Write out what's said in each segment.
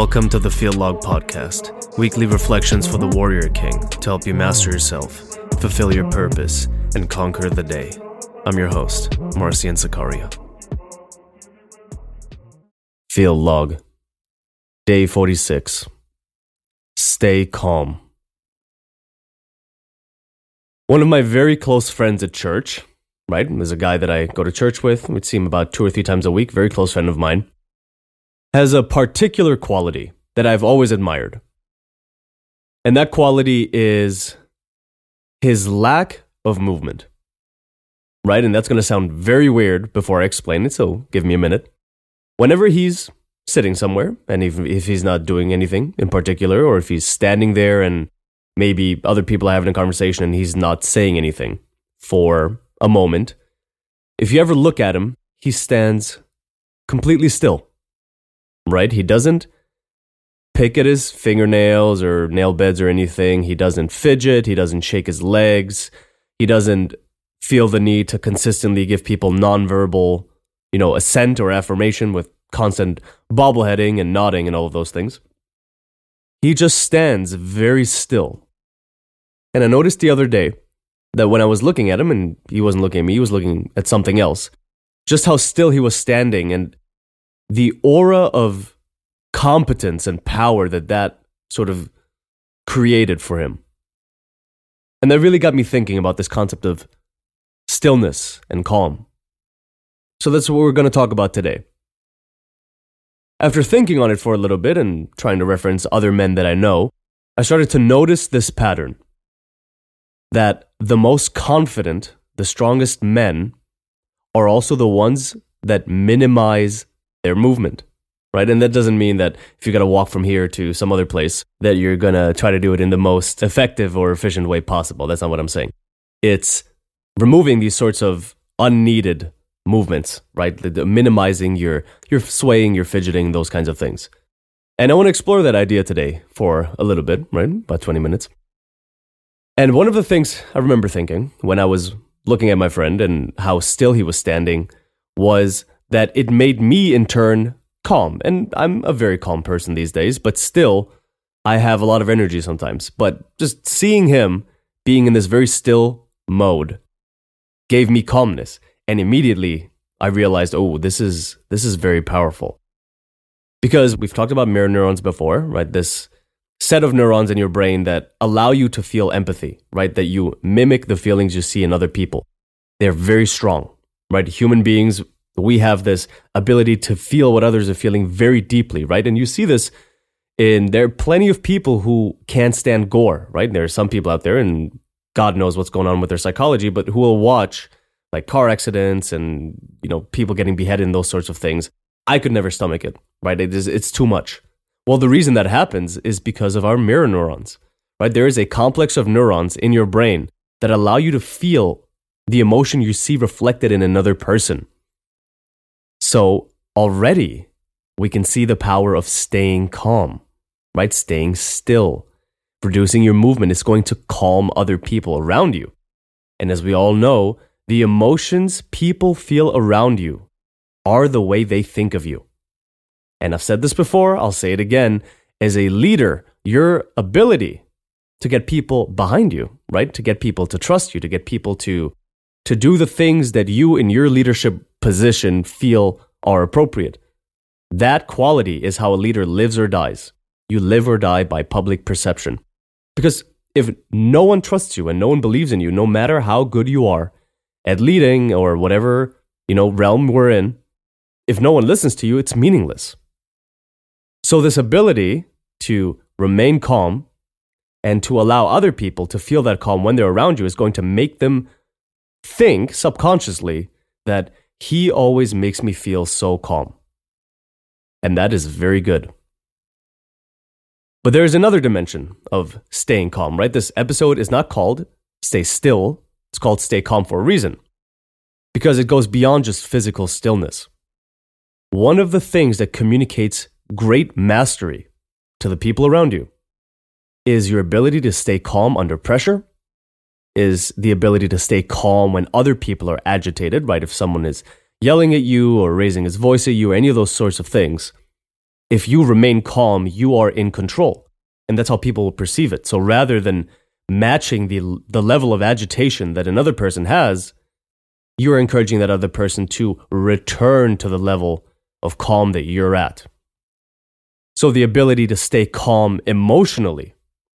Welcome to the Field Log Podcast, weekly reflections for the Warrior King to help you master yourself, fulfill your purpose, and conquer the day. I'm your host, Marcian Sakaria. Field Log, Day 46. Stay calm. One of my very close friends at church, right, is a guy that I go to church with. We'd see him about two or three times a week, very close friend of mine has a particular quality that I've always admired. And that quality is his lack of movement. Right? And that's going to sound very weird before I explain it, so give me a minute. Whenever he's sitting somewhere, and if, if he's not doing anything in particular, or if he's standing there and maybe other people are having a conversation and he's not saying anything for a moment, if you ever look at him, he stands completely still right? He doesn't pick at his fingernails or nail beds or anything. He doesn't fidget. He doesn't shake his legs. He doesn't feel the need to consistently give people nonverbal, you know, assent or affirmation with constant bobbleheading and nodding and all of those things. He just stands very still. And I noticed the other day that when I was looking at him and he wasn't looking at me, he was looking at something else, just how still he was standing and the aura of competence and power that that sort of created for him. And that really got me thinking about this concept of stillness and calm. So that's what we're going to talk about today. After thinking on it for a little bit and trying to reference other men that I know, I started to notice this pattern that the most confident, the strongest men are also the ones that minimize their movement, right? And that doesn't mean that if you got to walk from here to some other place, that you're going to try to do it in the most effective or efficient way possible. That's not what I'm saying. It's removing these sorts of unneeded movements, right? The, the minimizing your, your swaying, your fidgeting, those kinds of things. And I want to explore that idea today for a little bit, right? About 20 minutes. And one of the things I remember thinking when I was looking at my friend and how still he was standing was that it made me in turn calm. And I'm a very calm person these days, but still, I have a lot of energy sometimes. But just seeing him being in this very still mode gave me calmness. And immediately I realized, oh, this is this is very powerful. Because we've talked about mirror neurons before, right? This set of neurons in your brain that allow you to feel empathy, right? That you mimic the feelings you see in other people. They're very strong, right? Human beings we have this ability to feel what others are feeling very deeply, right? And you see this in there are plenty of people who can't stand gore, right? There are some people out there, and God knows what's going on with their psychology, but who will watch like car accidents and you know people getting beheaded and those sorts of things. I could never stomach it, right? It is, it's too much. Well, the reason that happens is because of our mirror neurons, right? There is a complex of neurons in your brain that allow you to feel the emotion you see reflected in another person. So already we can see the power of staying calm, right? Staying still. Reducing your movement is going to calm other people around you. And as we all know, the emotions people feel around you are the way they think of you. And I've said this before, I'll say it again. As a leader, your ability to get people behind you, right? To get people to trust you, to get people to to do the things that you in your leadership position feel are appropriate. That quality is how a leader lives or dies. You live or die by public perception. Because if no one trusts you and no one believes in you, no matter how good you are at leading or whatever, you know, realm we're in, if no one listens to you, it's meaningless. So this ability to remain calm and to allow other people to feel that calm when they're around you is going to make them think subconsciously that he always makes me feel so calm. And that is very good. But there is another dimension of staying calm, right? This episode is not called Stay Still, it's called Stay Calm for a reason. Because it goes beyond just physical stillness. One of the things that communicates great mastery to the people around you is your ability to stay calm under pressure is the ability to stay calm when other people are agitated, right? If someone is yelling at you or raising his voice at you or any of those sorts of things, if you remain calm, you are in control. And that's how people will perceive it. So rather than matching the, the level of agitation that another person has, you're encouraging that other person to return to the level of calm that you're at. So the ability to stay calm emotionally,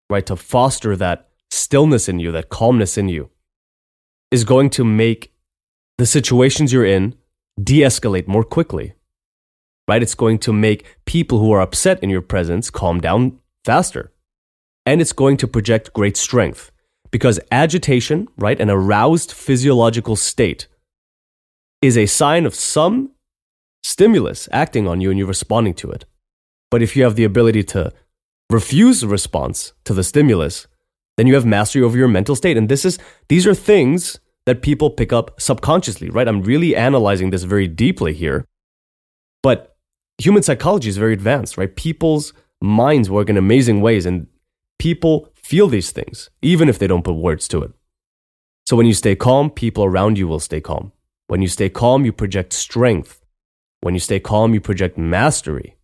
right, to foster that stillness in you, that calmness in you, is going to make the situations you're in de escalate more quickly, right? It's going to make people who are upset in your presence calm down faster. And it's going to project great strength because agitation, right, an aroused physiological state is a sign of some stimulus acting on you and you're responding to it. But if you have the ability to refuse response to the stimulus, then you have mastery over your mental state. And this is these are things that people pick up subconsciously, right? I'm really analyzing this very deeply here. But human psychology is very advanced, right? People's minds work in amazing ways and people feel these things, even if they don't put words to it. So when you stay calm, people around you will stay calm. When you stay calm, you project strength. When you stay calm, you project mastery.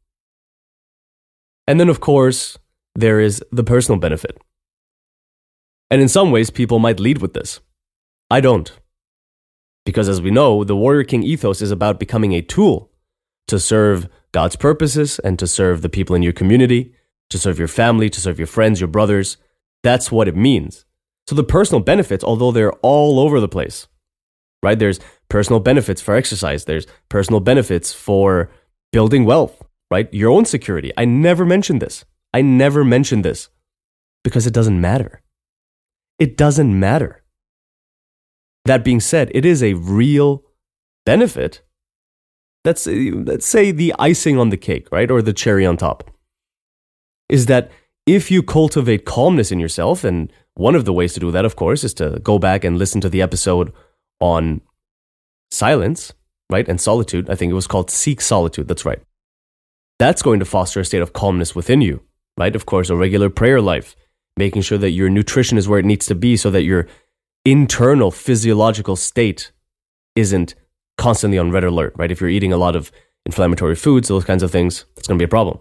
And then, of course, there is the personal benefit. And in some ways, people might lead with this. I don't. Because as we know, the Warrior King ethos is about becoming a tool to serve God's purposes and to serve the people in your community, to serve your family, to serve your friends, your brothers. That's what it means. So the personal benefits, although they're all over the place, right? There's personal benefits for exercise, there's personal benefits for building wealth, right? Your own security. I never mentioned this. I never mentioned this because it doesn't matter. It doesn't matter. That being said, it is a real benefit. That's, let's say, the icing on the cake, right? Or the cherry on top. Is that if you cultivate calmness in yourself, and one of the ways to do that, of course, is to go back and listen to the episode on silence, right? And solitude. I think it was called Seek Solitude. That's right. That's going to foster a state of calmness within you, right? Of course, a regular prayer life, making sure that your nutrition is where it needs to be so that you're internal physiological state isn't constantly on red alert, right? If you're eating a lot of inflammatory foods, those kinds of things, that's going to be a problem.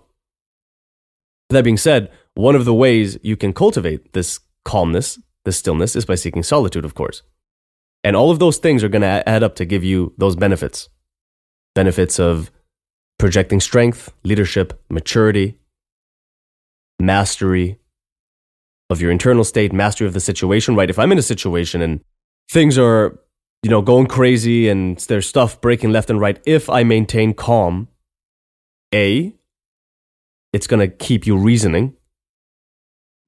That being said, one of the ways you can cultivate this calmness, this stillness, is by seeking solitude, of course. And all of those things are going to add up to give you those benefits benefits of projecting strength, leadership, maturity, mastery, of your internal state, mastery of the situation, right? If I'm in a situation and things are, you know, going crazy and there's stuff breaking left and right, if I maintain calm, A, it's going to keep you reasoning,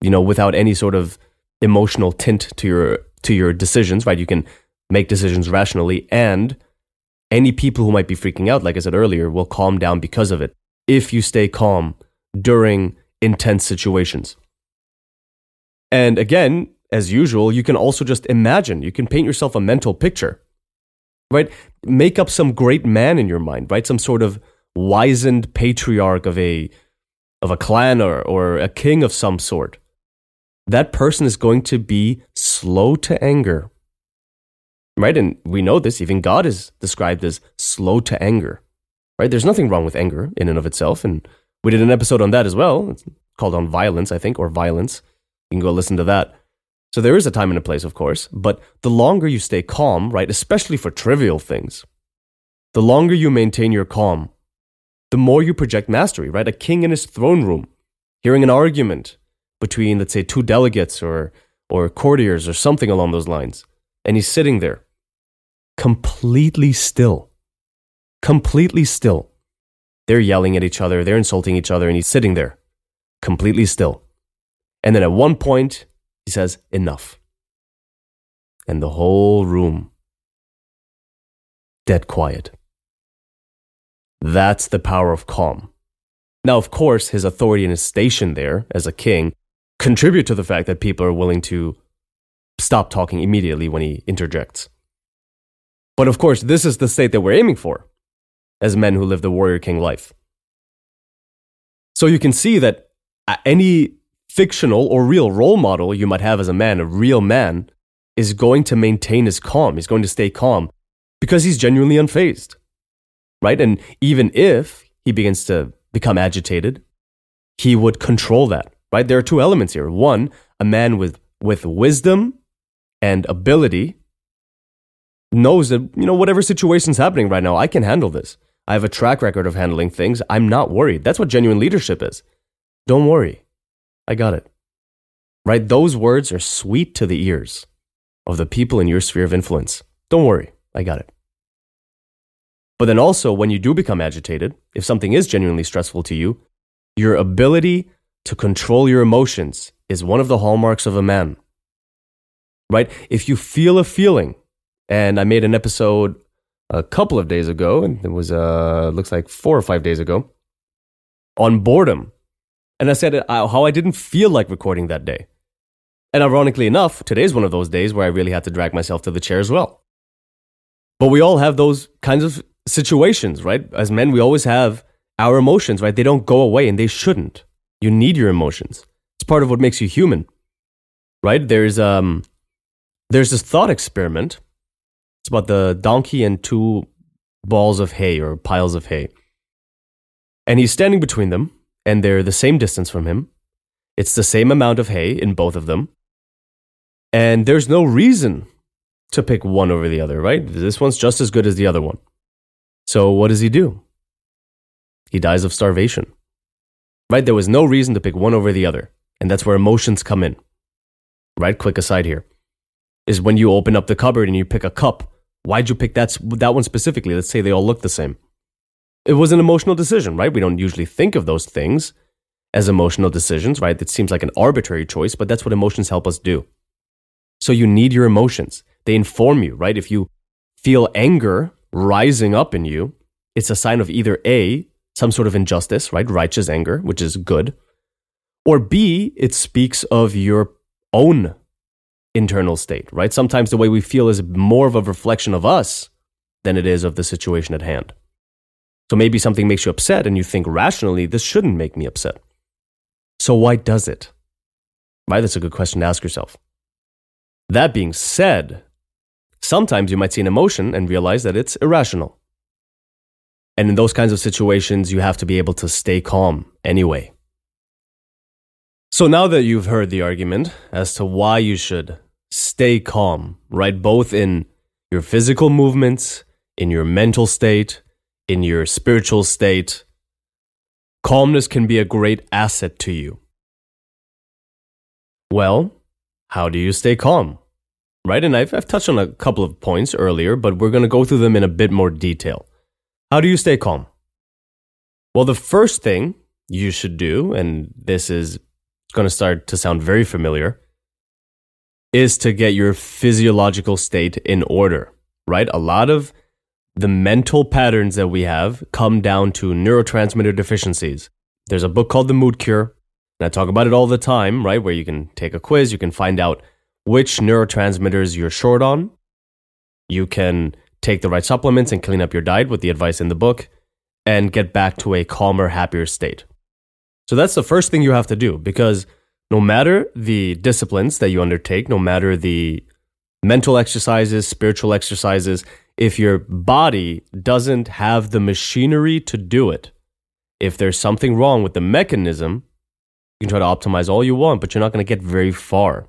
you know, without any sort of emotional tint to your to your decisions, right? You can make decisions rationally and any people who might be freaking out, like I said earlier, will calm down because of it if you stay calm during intense situations. And again, as usual, you can also just imagine, you can paint yourself a mental picture, right? Make up some great man in your mind, right? Some sort of wizened patriarch of a, of a clan or, or a king of some sort. That person is going to be slow to anger, right? And we know this, even God is described as slow to anger, right? There's nothing wrong with anger in and of itself. And we did an episode on that as well. It's called On Violence, I think, or Violence. You can go listen to that. So there is a time and a place, of course, but the longer you stay calm, right, especially for trivial things, the longer you maintain your calm, the more you project mastery, right? A king in his throne room, hearing an argument between, let's say, two delegates or, or courtiers or something along those lines, and he's sitting there, completely still, completely still. They're yelling at each other, they're insulting each other, and he's sitting there, completely still. And then at one point, he says, Enough. And the whole room, dead quiet. That's the power of calm. Now, of course, his authority and his station there as a king contribute to the fact that people are willing to stop talking immediately when he interjects. But of course, this is the state that we're aiming for as men who live the warrior king life. So you can see that any fictional or real role model you might have as a man, a real man, is going to maintain his calm. He's going to stay calm because he's genuinely unfazed. Right? And even if he begins to become agitated, he would control that, right? There are two elements here. One, a man with, with wisdom and ability knows that, you know, whatever situation's happening right now, I can handle this. I have a track record of handling things. I'm not worried. That's what genuine leadership is. Don't worry. I got it. Right? Those words are sweet to the ears of the people in your sphere of influence. Don't worry. I got it. But then also, when you do become agitated, if something is genuinely stressful to you, your ability to control your emotions is one of the hallmarks of a man. Right? If you feel a feeling, and I made an episode a couple of days ago, and it was uh looks like four or five days ago, on boredom. And I said uh, how I didn't feel like recording that day. And ironically enough, today's one of those days where I really had to drag myself to the chair as well. But we all have those kinds of situations, right? As men, we always have our emotions, right? They don't go away and they shouldn't. You need your emotions. It's part of what makes you human, right? There's, um, there's this thought experiment it's about the donkey and two balls of hay or piles of hay. And he's standing between them, and they're the same distance from him. It's the same amount of hay in both of them. And there's no reason to pick one over the other, right? This one's just as good as the other one. So what does he do? He dies of starvation. Right? There was no reason to pick one over the other. And that's where emotions come in. Right? Quick aside here is when you open up the cupboard and you pick a cup Why'd you pick that, that one specifically? Let's say they all look the same. It was an emotional decision, right? We don't usually think of those things as emotional decisions, right? It seems like an arbitrary choice, but that's what emotions help us do. So you need your emotions. They inform you, right? If you feel anger rising up in you, it's a sign of either A, some sort of injustice, right? Righteous anger, which is good. Or B, it speaks of your own internal state, right? Sometimes the way we feel is more of a reflection of us than it is of the situation at hand. So maybe something makes you upset and you think rationally, this shouldn't make me upset. So why does it? Right? That's a good question to ask yourself. That being said, sometimes you might see an emotion and realize that it's irrational. And in those kinds of situations, you have to be able to stay calm anyway. So now that you've heard the argument as to why you should stay calm, right? Both in your physical movements, in your mental state, in your spiritual state, calmness can be a great asset to you. Well, how do you stay calm? Right? And I've, I've touched on a couple of points earlier, but we're going to go through them in a bit more detail. How do you stay calm? Well, the first thing you should do, and this is going to start to sound very familiar is to get your physiological state in order, right? A lot of the mental patterns that we have come down to neurotransmitter deficiencies. There's a book called The Mood Cure, and I talk about it all the time, right? Where you can take a quiz, you can find out which neurotransmitters you're short on. You can take the right supplements and clean up your diet with the advice in the book and get back to a calmer, happier state. So that's the first thing you have to do because no matter the disciplines that you undertake, no matter the mental exercises, spiritual exercises, if your body doesn't have the machinery to do it, if there's something wrong with the mechanism, you can try to optimize all you want, but you're not going to get very far.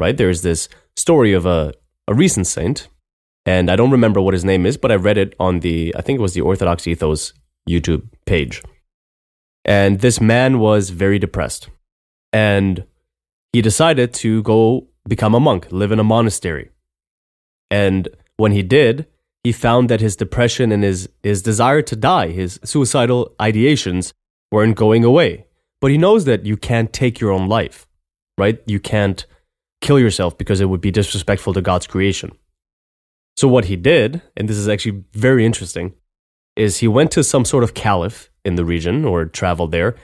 Right? There's this story of a, a recent saint, and I don't remember what his name is, but I read it on the, I think it was the Orthodox Ethos YouTube page. And this man was very depressed. And he decided to go become a monk, live in a monastery. And when he did, he found that his depression and his, his desire to die, his suicidal ideations, weren't going away. But he knows that you can't take your own life, right? You can't kill yourself because it would be disrespectful to God's creation. So, what he did, and this is actually very interesting, is he went to some sort of caliph in the region or traveled there,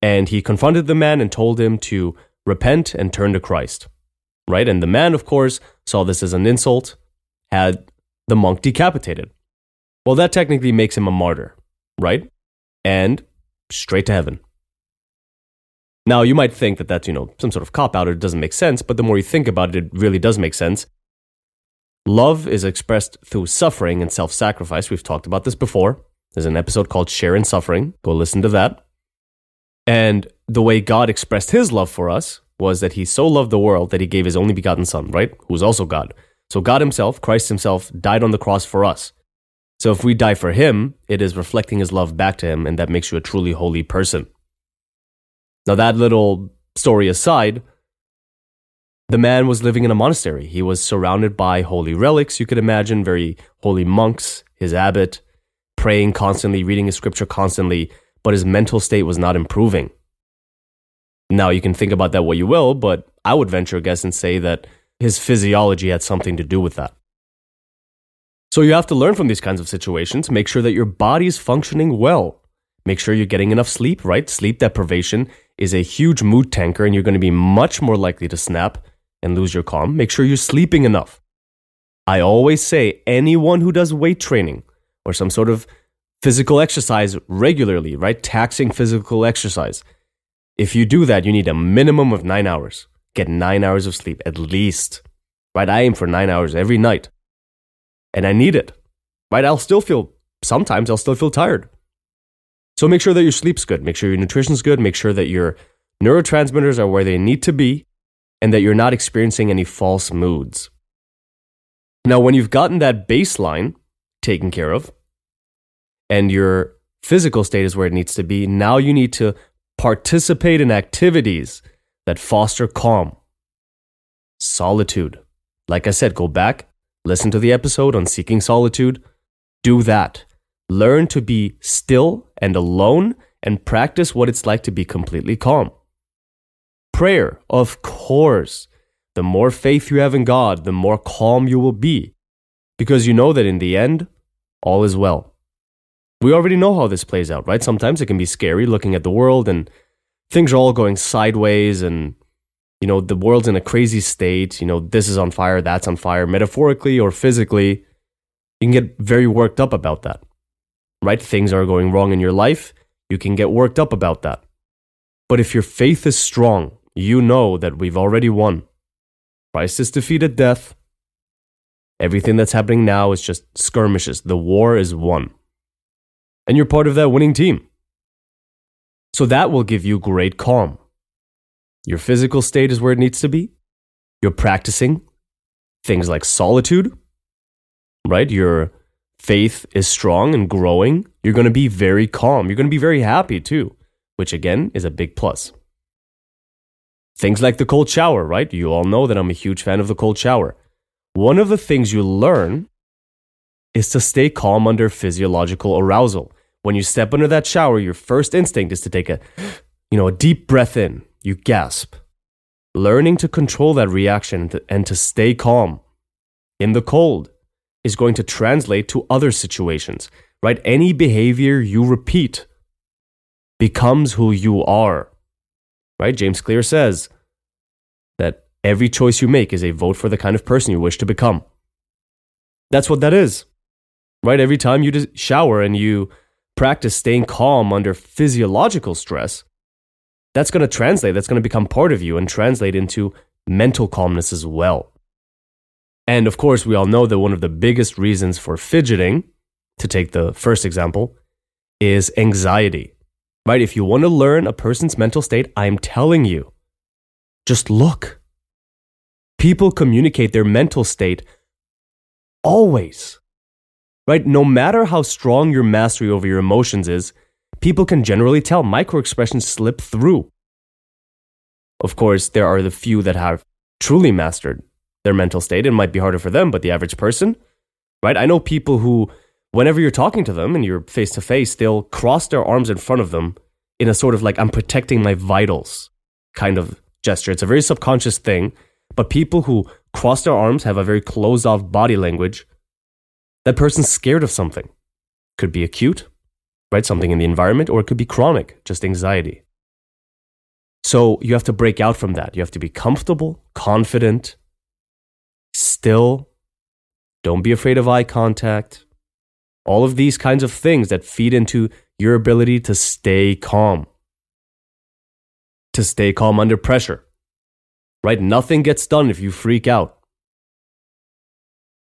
and he confronted the man and told him to repent and turn to Christ. Right? And the man, of course, saw this as an insult, had the monk decapitated. Well, that technically makes him a martyr, right? And straight to heaven. Now, you might think that that's, you know, some sort of cop out or it doesn't make sense, but the more you think about it, it really does make sense. Love is expressed through suffering and self sacrifice. We've talked about this before. There's an episode called Share in Suffering. Go listen to that. And the way God expressed his love for us was that he so loved the world that he gave his only begotten son, right? Who's also God. So God himself, Christ himself, died on the cross for us. So if we die for him, it is reflecting his love back to him, and that makes you a truly holy person. Now, that little story aside, the man was living in a monastery. He was surrounded by holy relics, you could imagine, very holy monks, his abbot, praying constantly, reading his scripture constantly, but his mental state was not improving. Now, you can think about that what you will, but I would venture a guess and say that his physiology had something to do with that. So you have to learn from these kinds of situations, make sure that your body is functioning well. Make sure you're getting enough sleep, right? Sleep deprivation is a huge mood tanker, and you're going to be much more likely to snap and lose your calm. Make sure you're sleeping enough. I always say anyone who does weight training or some sort of physical exercise regularly, right? Taxing physical exercise. If you do that, you need a minimum of nine hours. Get nine hours of sleep at least, right? I aim for nine hours every night and I need it, right? I'll still feel, sometimes I'll still feel tired. So make sure that your sleep's good. Make sure your nutrition's good. Make sure that your neurotransmitters are where they need to be and that you're not experiencing any false moods. Now, when you've gotten that baseline taken care of and your physical state is where it needs to be, now you need to participate in activities that foster calm, solitude. Like I said, go back, listen to the episode on seeking solitude. Do that. Learn to be still and alone and practice what it's like to be completely calm. Prayer, of course. The more faith you have in God, the more calm you will be, because you know that in the end, all is well. We already know how this plays out, right? Sometimes it can be scary looking at the world and things are all going sideways and you know the world's in a crazy state you know this is on fire that's on fire metaphorically or physically you can get very worked up about that right? Things are going wrong in your life you can get worked up about that. But if your faith is strong you know that we've already won. Christ has defeated death. Everything that's happening now is just skirmishes. The war is won. And you're part of that winning team so that will give you great calm. Your physical state is where it needs to be. You're practicing things like solitude, right? Your faith is strong and growing. You're going to be very calm. You're going to be very happy too, which again is a big plus. Things like the cold shower, right? You all know that I'm a huge fan of the cold shower. One of the things you learn is to stay calm under physiological arousal when you step under that shower, your first instinct is to take a, you know, a deep breath in. You gasp. Learning to control that reaction and to stay calm in the cold is going to translate to other situations, right? Any behavior you repeat becomes who you are, right? James Clear says that every choice you make is a vote for the kind of person you wish to become. That's what that is, right? Every time you shower and you practice staying calm under physiological stress, that's going to translate, that's going to become part of you and translate into mental calmness as well. And of course, we all know that one of the biggest reasons for fidgeting, to take the first example, is anxiety. Right? If you want to learn a person's mental state, I'm telling you, just look. People communicate their mental state always right? No matter how strong your mastery over your emotions is, people can generally tell micro expressions slip through. Of course, there are the few that have truly mastered their mental state. It might be harder for them, but the average person, right? I know people who, whenever you're talking to them and you're face to face, they'll cross their arms in front of them in a sort of like, I'm protecting my vitals kind of gesture. It's a very subconscious thing, but people who cross their arms have a very closed off body language that person's scared of something. Could be acute, right? Something in the environment, or it could be chronic, just anxiety. So you have to break out from that. You have to be comfortable, confident, still. Don't be afraid of eye contact. All of these kinds of things that feed into your ability to stay calm, to stay calm under pressure, right? Nothing gets done if you freak out.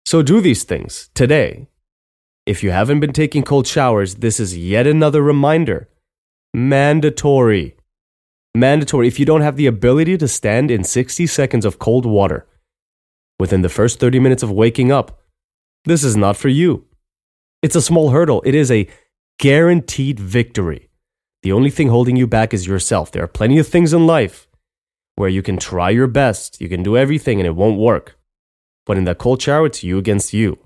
So do these things today. If you haven't been taking cold showers, this is yet another reminder. Mandatory. Mandatory. If you don't have the ability to stand in 60 seconds of cold water within the first 30 minutes of waking up, this is not for you. It's a small hurdle. It is a guaranteed victory. The only thing holding you back is yourself. There are plenty of things in life where you can try your best, you can do everything, and it won't work. But in that cold shower, it's you against you.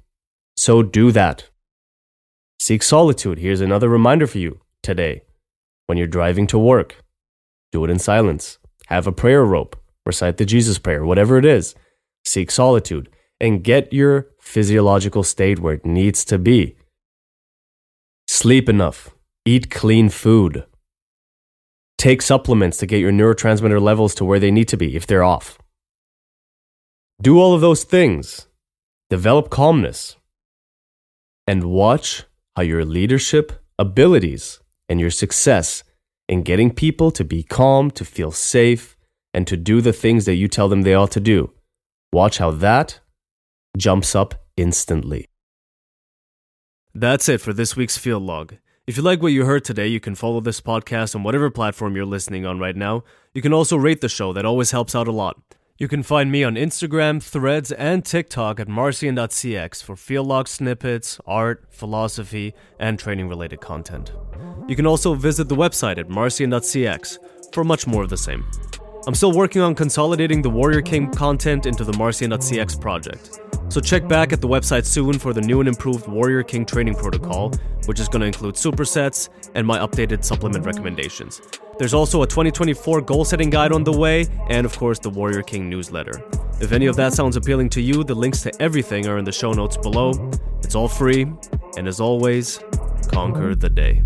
So do that. Seek solitude. Here's another reminder for you today. When you're driving to work, do it in silence. Have a prayer rope. Recite the Jesus prayer, whatever it is. Seek solitude and get your physiological state where it needs to be. Sleep enough. Eat clean food. Take supplements to get your neurotransmitter levels to where they need to be if they're off. Do all of those things. Develop calmness. And watch how your leadership abilities and your success in getting people to be calm, to feel safe, and to do the things that you tell them they ought to do. Watch how that jumps up instantly. That's it for this week's Field Log. If you like what you heard today, you can follow this podcast on whatever platform you're listening on right now. You can also rate the show, that always helps out a lot. You can find me on Instagram, Threads, and TikTok at marcian.cx for field snippets, art, philosophy, and training related content. You can also visit the website at marcian.cx for much more of the same. I'm still working on consolidating the Warrior King content into the marcian.cx project. So check back at the website soon for the new and improved Warrior King training protocol, which is going to include supersets and my updated supplement recommendations. There's also a 2024 goal setting guide on the way, and of course, the Warrior King newsletter. If any of that sounds appealing to you, the links to everything are in the show notes below. It's all free, and as always, conquer the day.